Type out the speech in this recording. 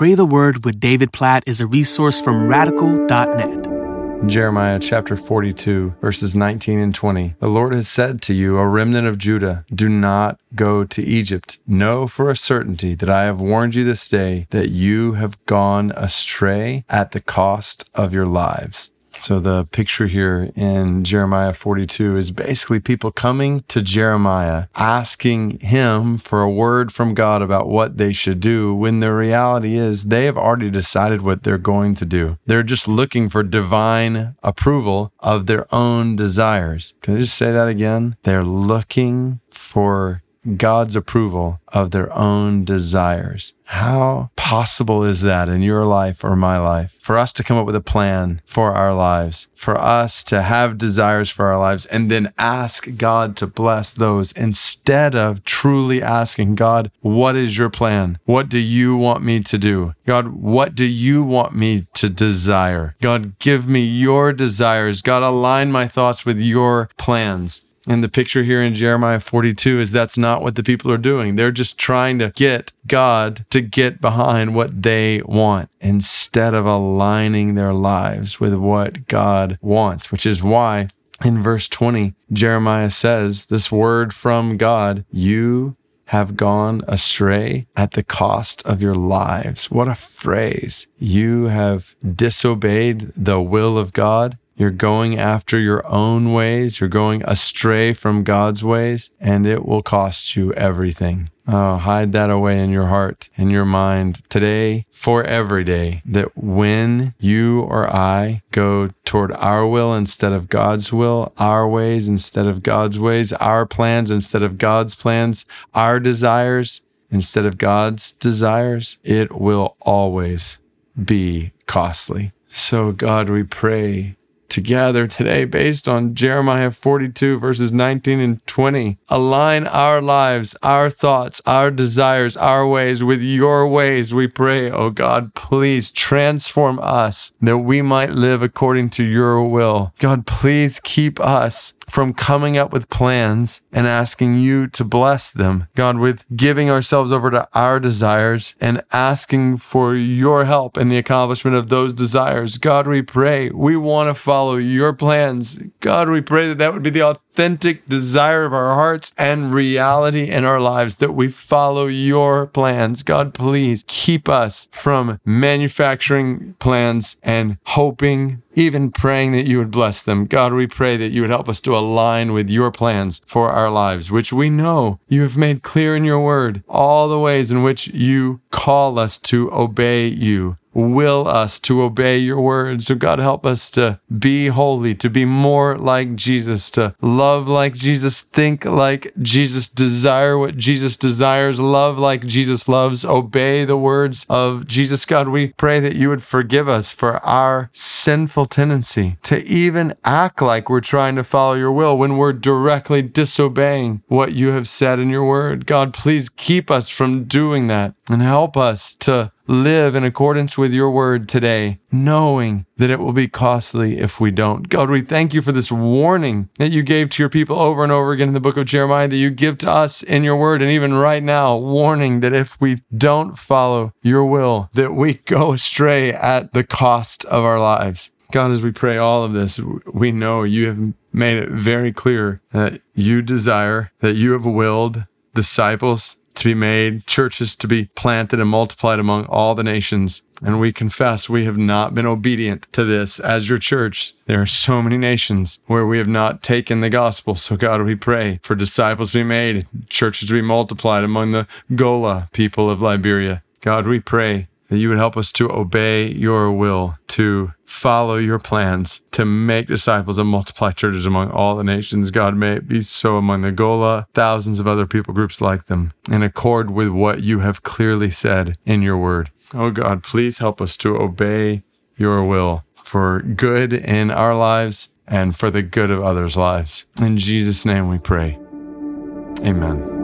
Pray the Word with David Platt is a resource from radical.net. Jeremiah chapter 42, verses 19 and 20. The Lord has said to you, a remnant of Judah, do not go to Egypt. Know for a certainty that I have warned you this day that you have gone astray at the cost of your lives. So the picture here in Jeremiah 42 is basically people coming to Jeremiah asking him for a word from God about what they should do when the reality is they have already decided what they're going to do. They're just looking for divine approval of their own desires. Can I just say that again? They're looking for God's approval of their own desires. How possible is that in your life or my life? For us to come up with a plan for our lives, for us to have desires for our lives, and then ask God to bless those instead of truly asking God, What is your plan? What do you want me to do? God, what do you want me to desire? God, give me your desires. God, align my thoughts with your plans. And the picture here in Jeremiah 42 is that's not what the people are doing. They're just trying to get God to get behind what they want instead of aligning their lives with what God wants, which is why in verse 20, Jeremiah says this word from God, you have gone astray at the cost of your lives. What a phrase. You have disobeyed the will of God you're going after your own ways. You're going astray from God's ways, and it will cost you everything. Oh, hide that away in your heart, in your mind today, for every day, that when you or I go toward our will instead of God's will, our ways instead of God's ways, our plans instead of God's plans, our desires instead of God's desires, it will always be costly. So, God, we pray together today based on Jeremiah 42, verses 19 and 20. Align our lives, our thoughts, our desires, our ways with your ways, we pray. Oh God, please transform us that we might live according to your will. God, please keep us from coming up with plans and asking you to bless them. God, with giving ourselves over to our desires and asking for your help in the accomplishment of those desires. God, we pray we want to follow your plans. God, we pray that that would be the authentic desire of our hearts and reality in our lives that we follow your plans. God, please keep us from manufacturing plans and hoping, even praying that you would bless them. God, we pray that you would help us to align with your plans for our lives, which we know you have made clear in your word, all the ways in which you call us to obey you will us to obey your word. So, God, help us to be holy, to be more like Jesus, to love like Jesus, think like Jesus, desire what Jesus desires, love like Jesus loves, obey the words of Jesus. God, we pray that you would forgive us for our sinful tendency to even act like we're trying to follow your will when we're directly disobeying what you have said in your word. God, please keep us from doing that and help us to live in accordance with your word today, knowing that it will be costly if we don't. God, we thank you for this warning that you gave to your people over and over again in the book of Jeremiah, that you give to us in your word, and even right now, warning that if we don't follow your will, that we go astray at the cost of our lives. God, as we pray all of this, we know you have made it very clear that you desire, that you have willed disciples to be made, churches to be planted and multiplied among all the nations. And we confess we have not been obedient to this as your church. There are so many nations where we have not taken the gospel. So, God, we pray for disciples to be made, churches to be multiplied among the Gola people of Liberia. God, we pray that you would help us to obey your will, to follow your plans, to make disciples and multiply churches among all the nations. God, may it be so among the Gola, thousands of other people groups like them, in accord with what you have clearly said in your word. Oh God, please help us to obey your will for good in our lives and for the good of others' lives. In Jesus' name we pray. Amen.